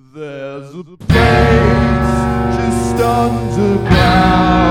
There's a place just underground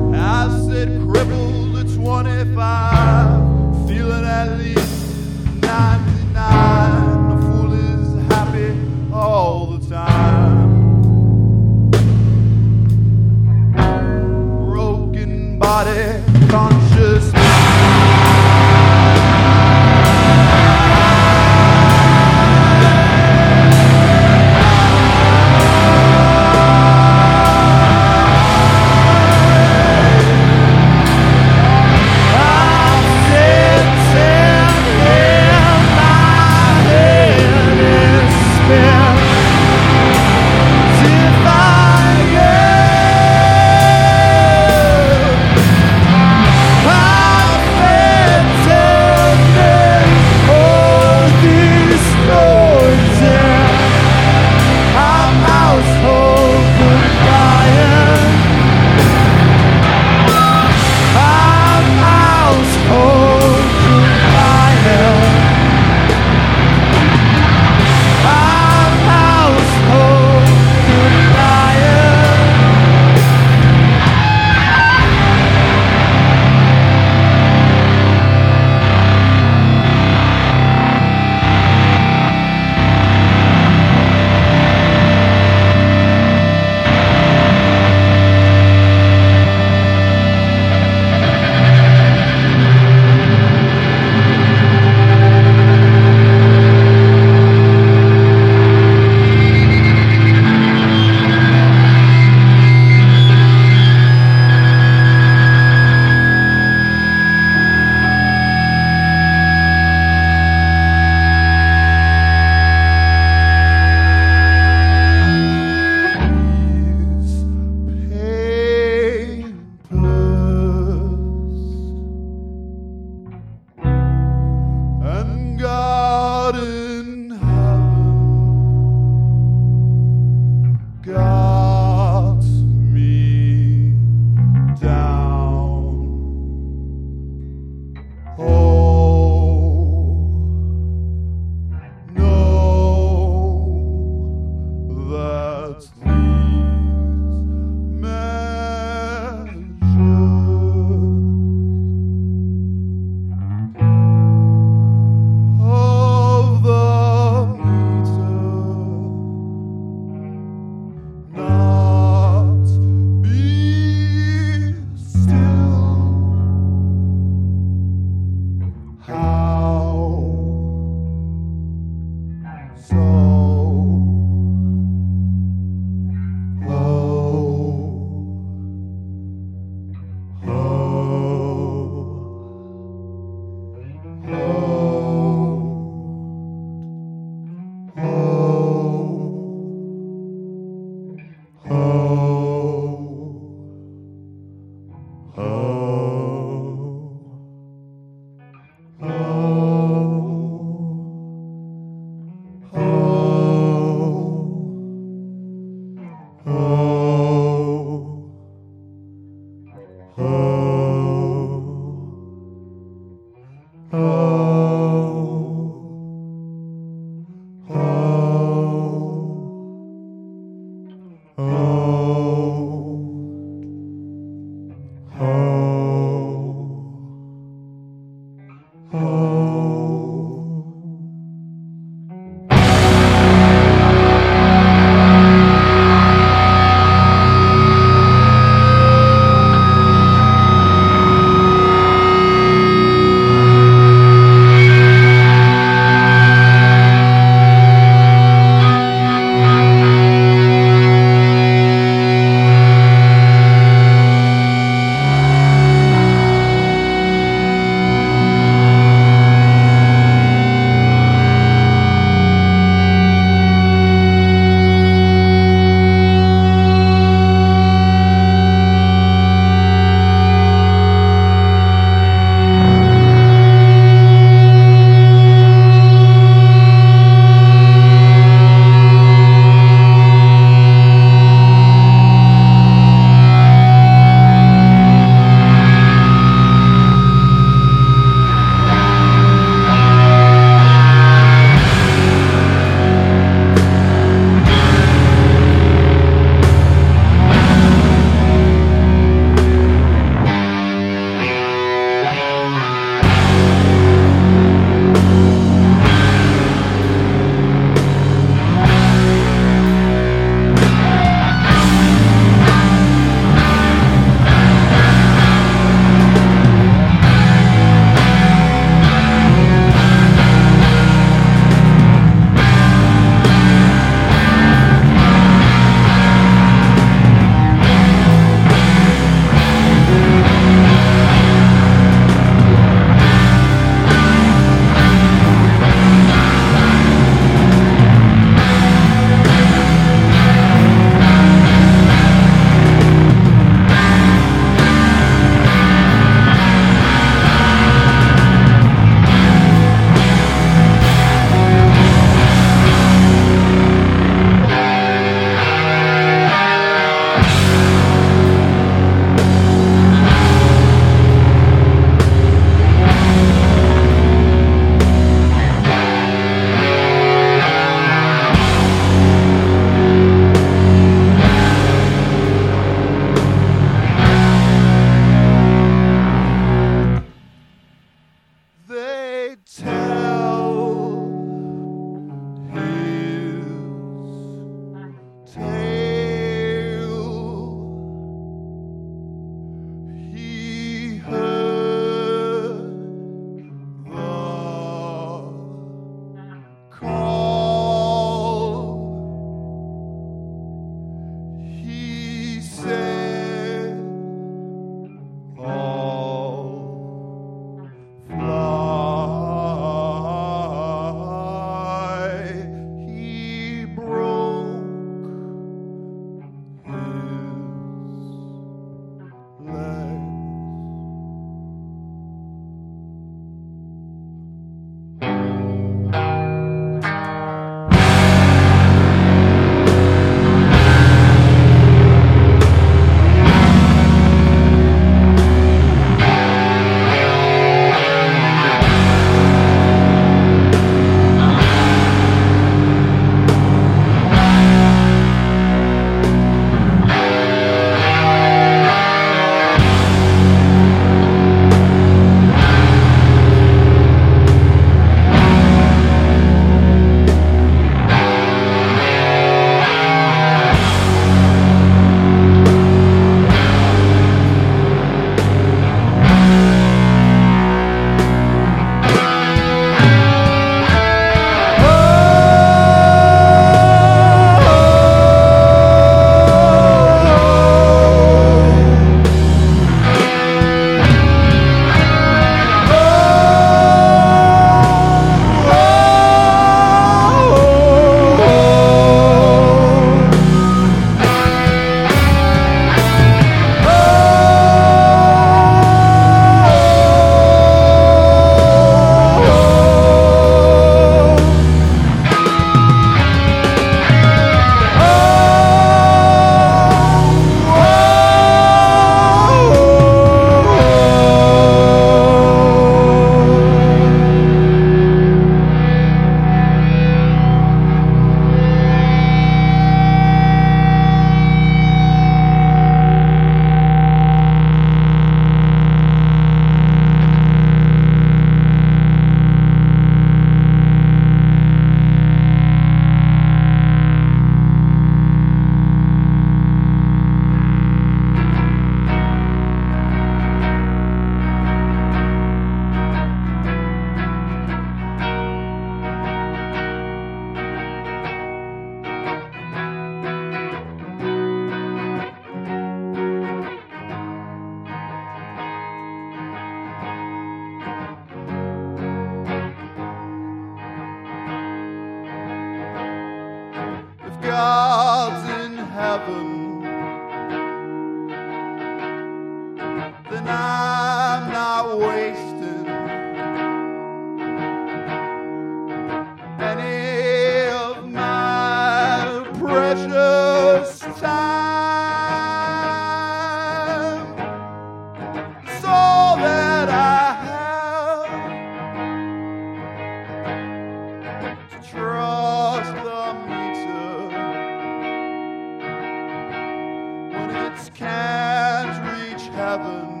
can't reach heaven.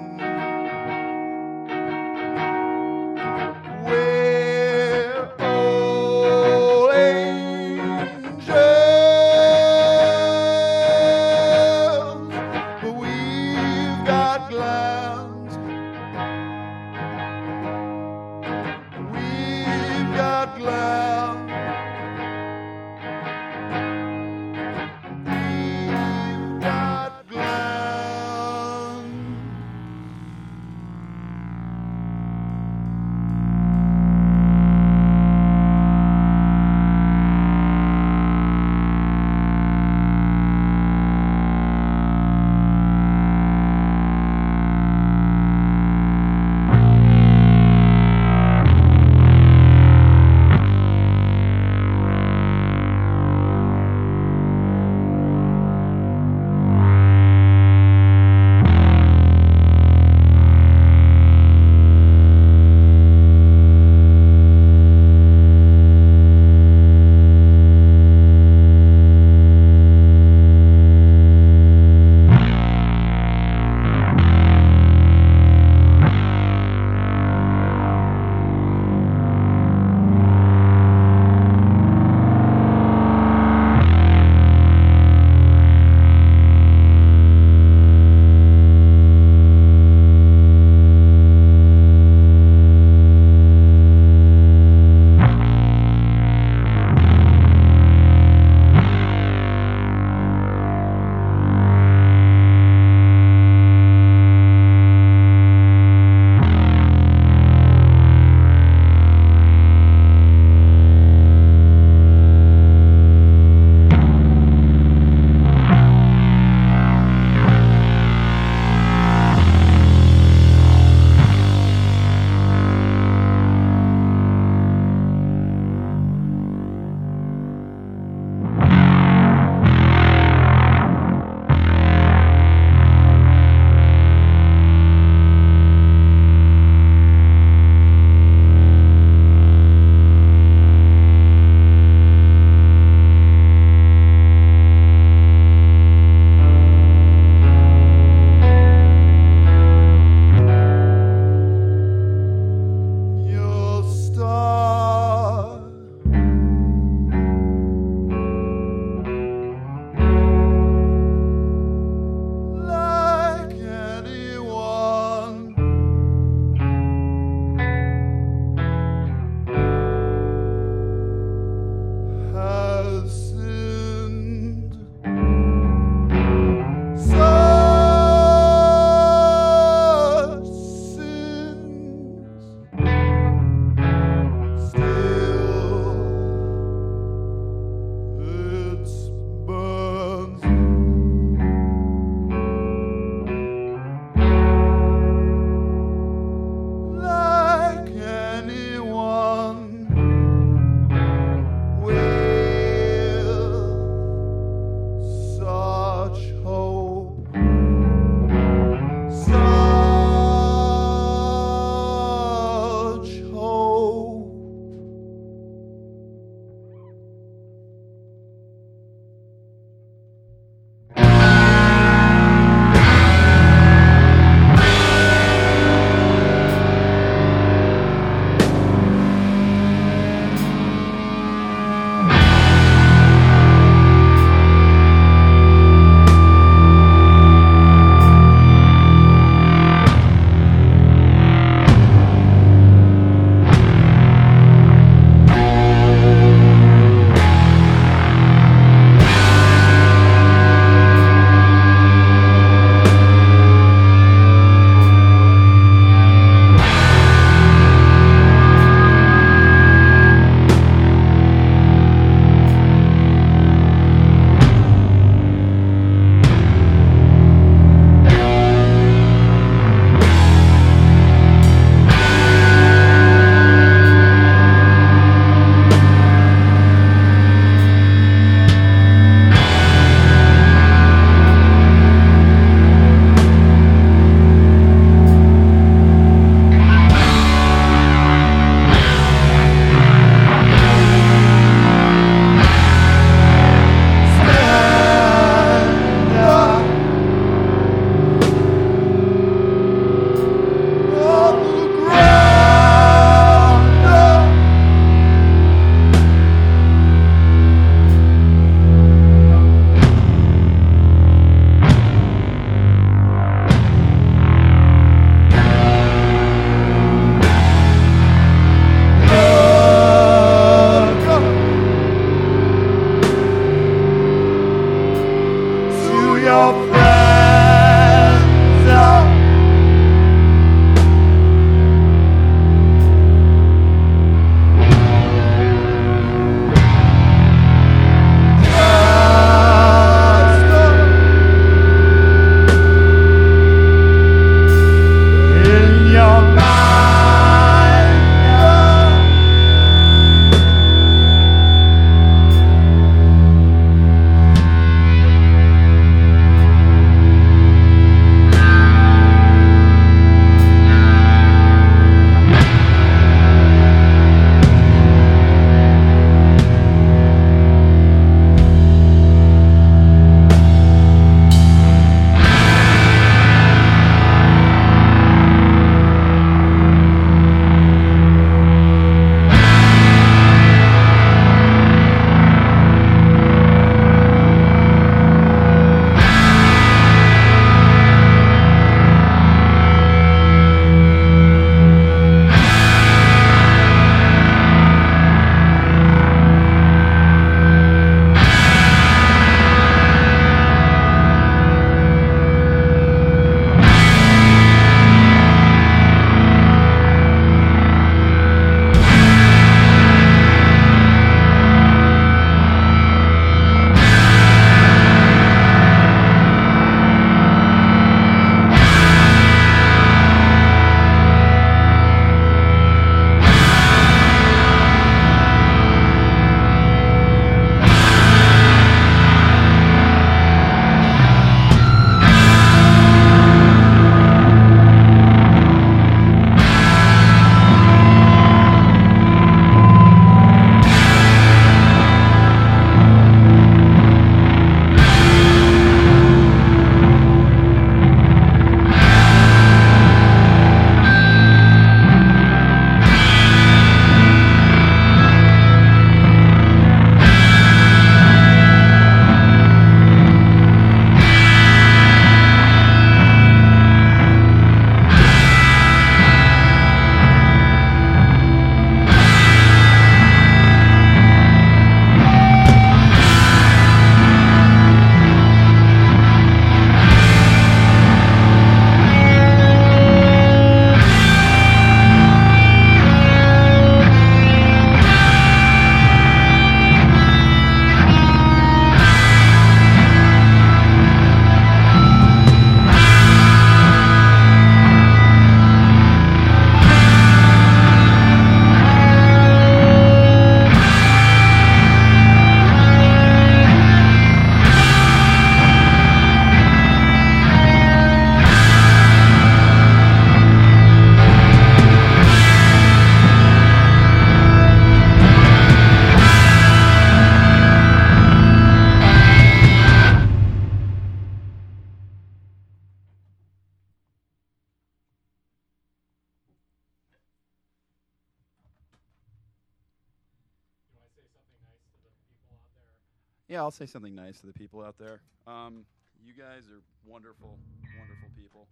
I'll say something nice to the people out there. Um, you guys are wonderful, wonderful people.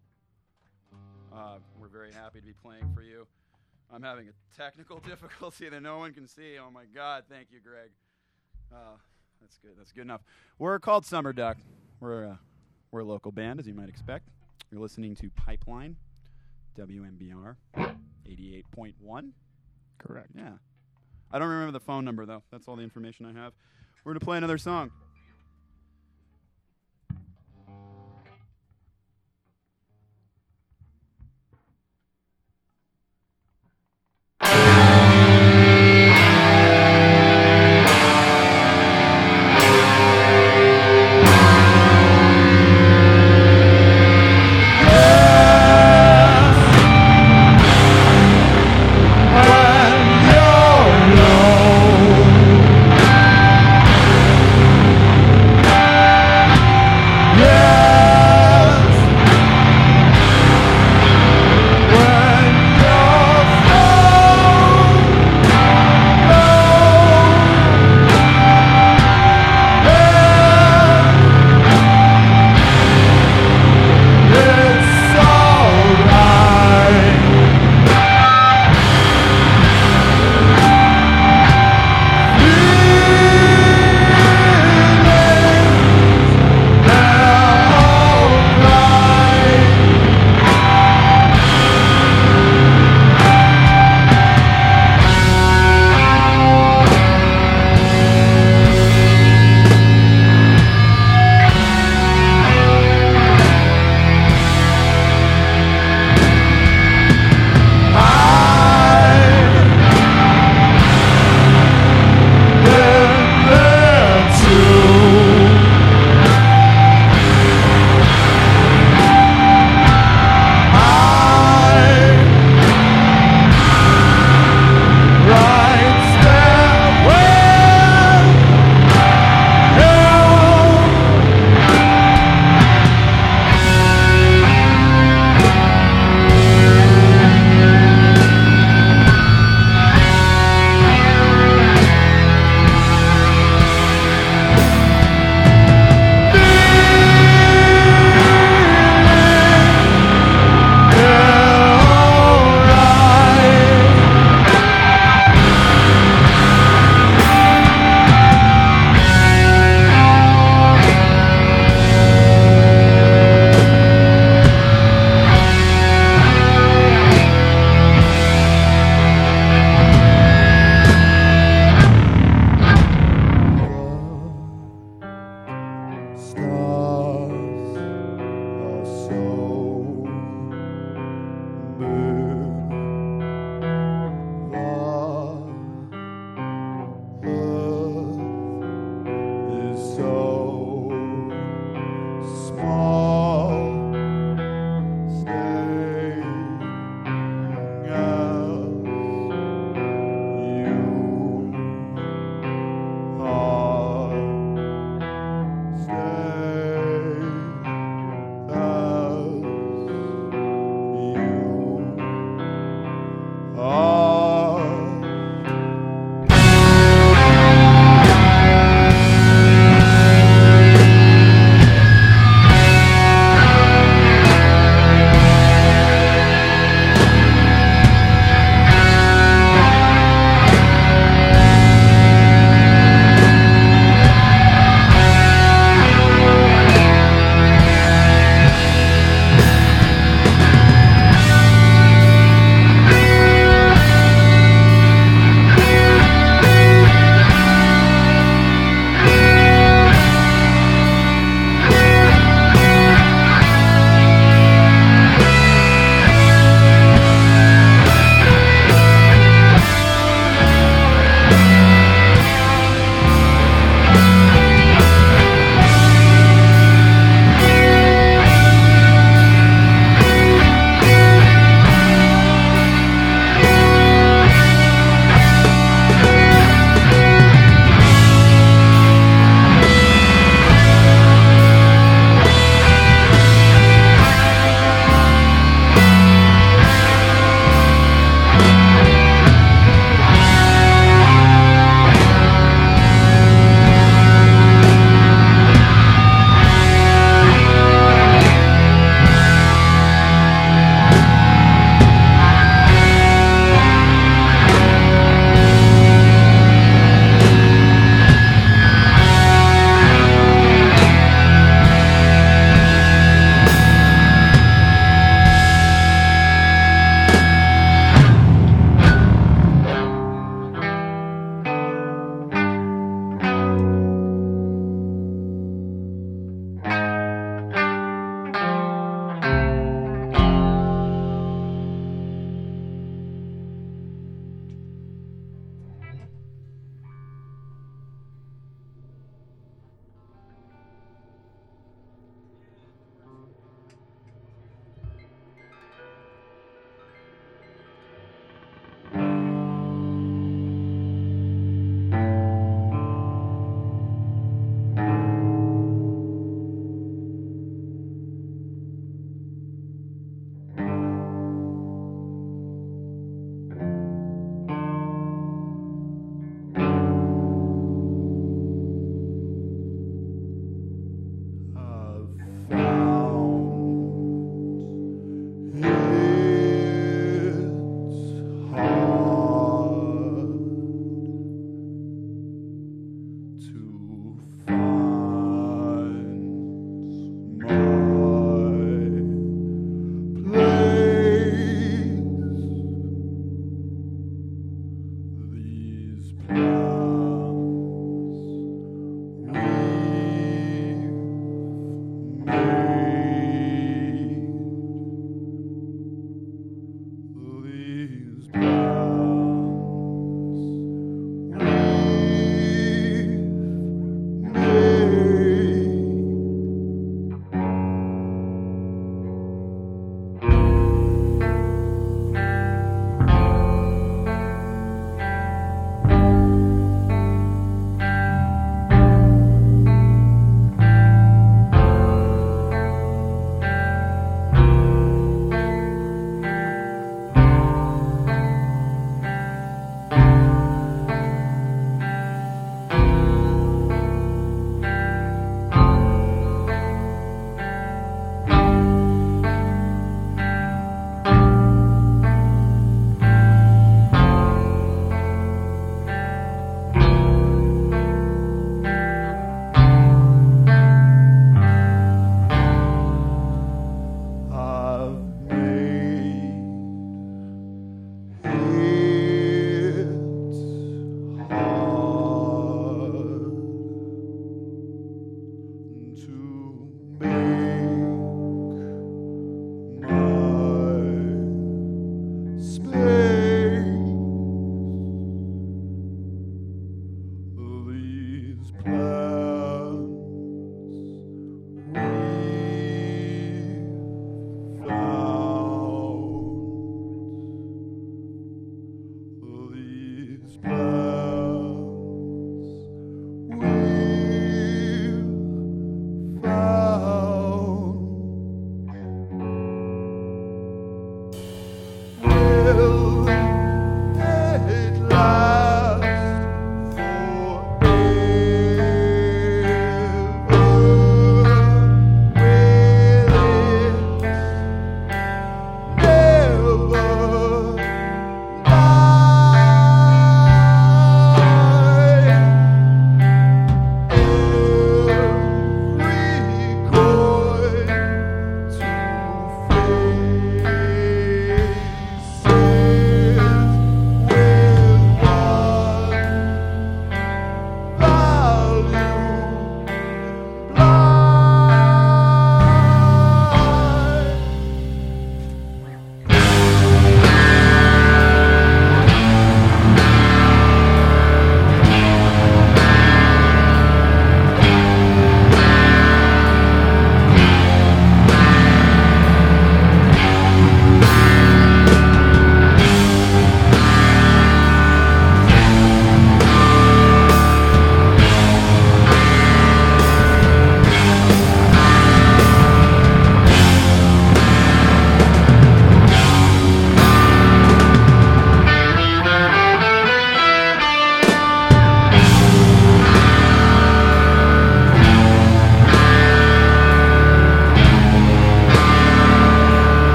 Uh, we're very happy to be playing for you. I'm having a technical difficulty that no one can see. Oh my God! Thank you, Greg. Uh, that's good. That's good enough. We're called Summer Duck. We're a, we're a local band, as you might expect. You're listening to Pipeline, WMBR, 88.1. Correct. Yeah. I don't remember the phone number though. That's all the information I have. We're gonna play another song.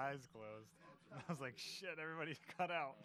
eyes closed. And I was like, shit, everybody's cut out.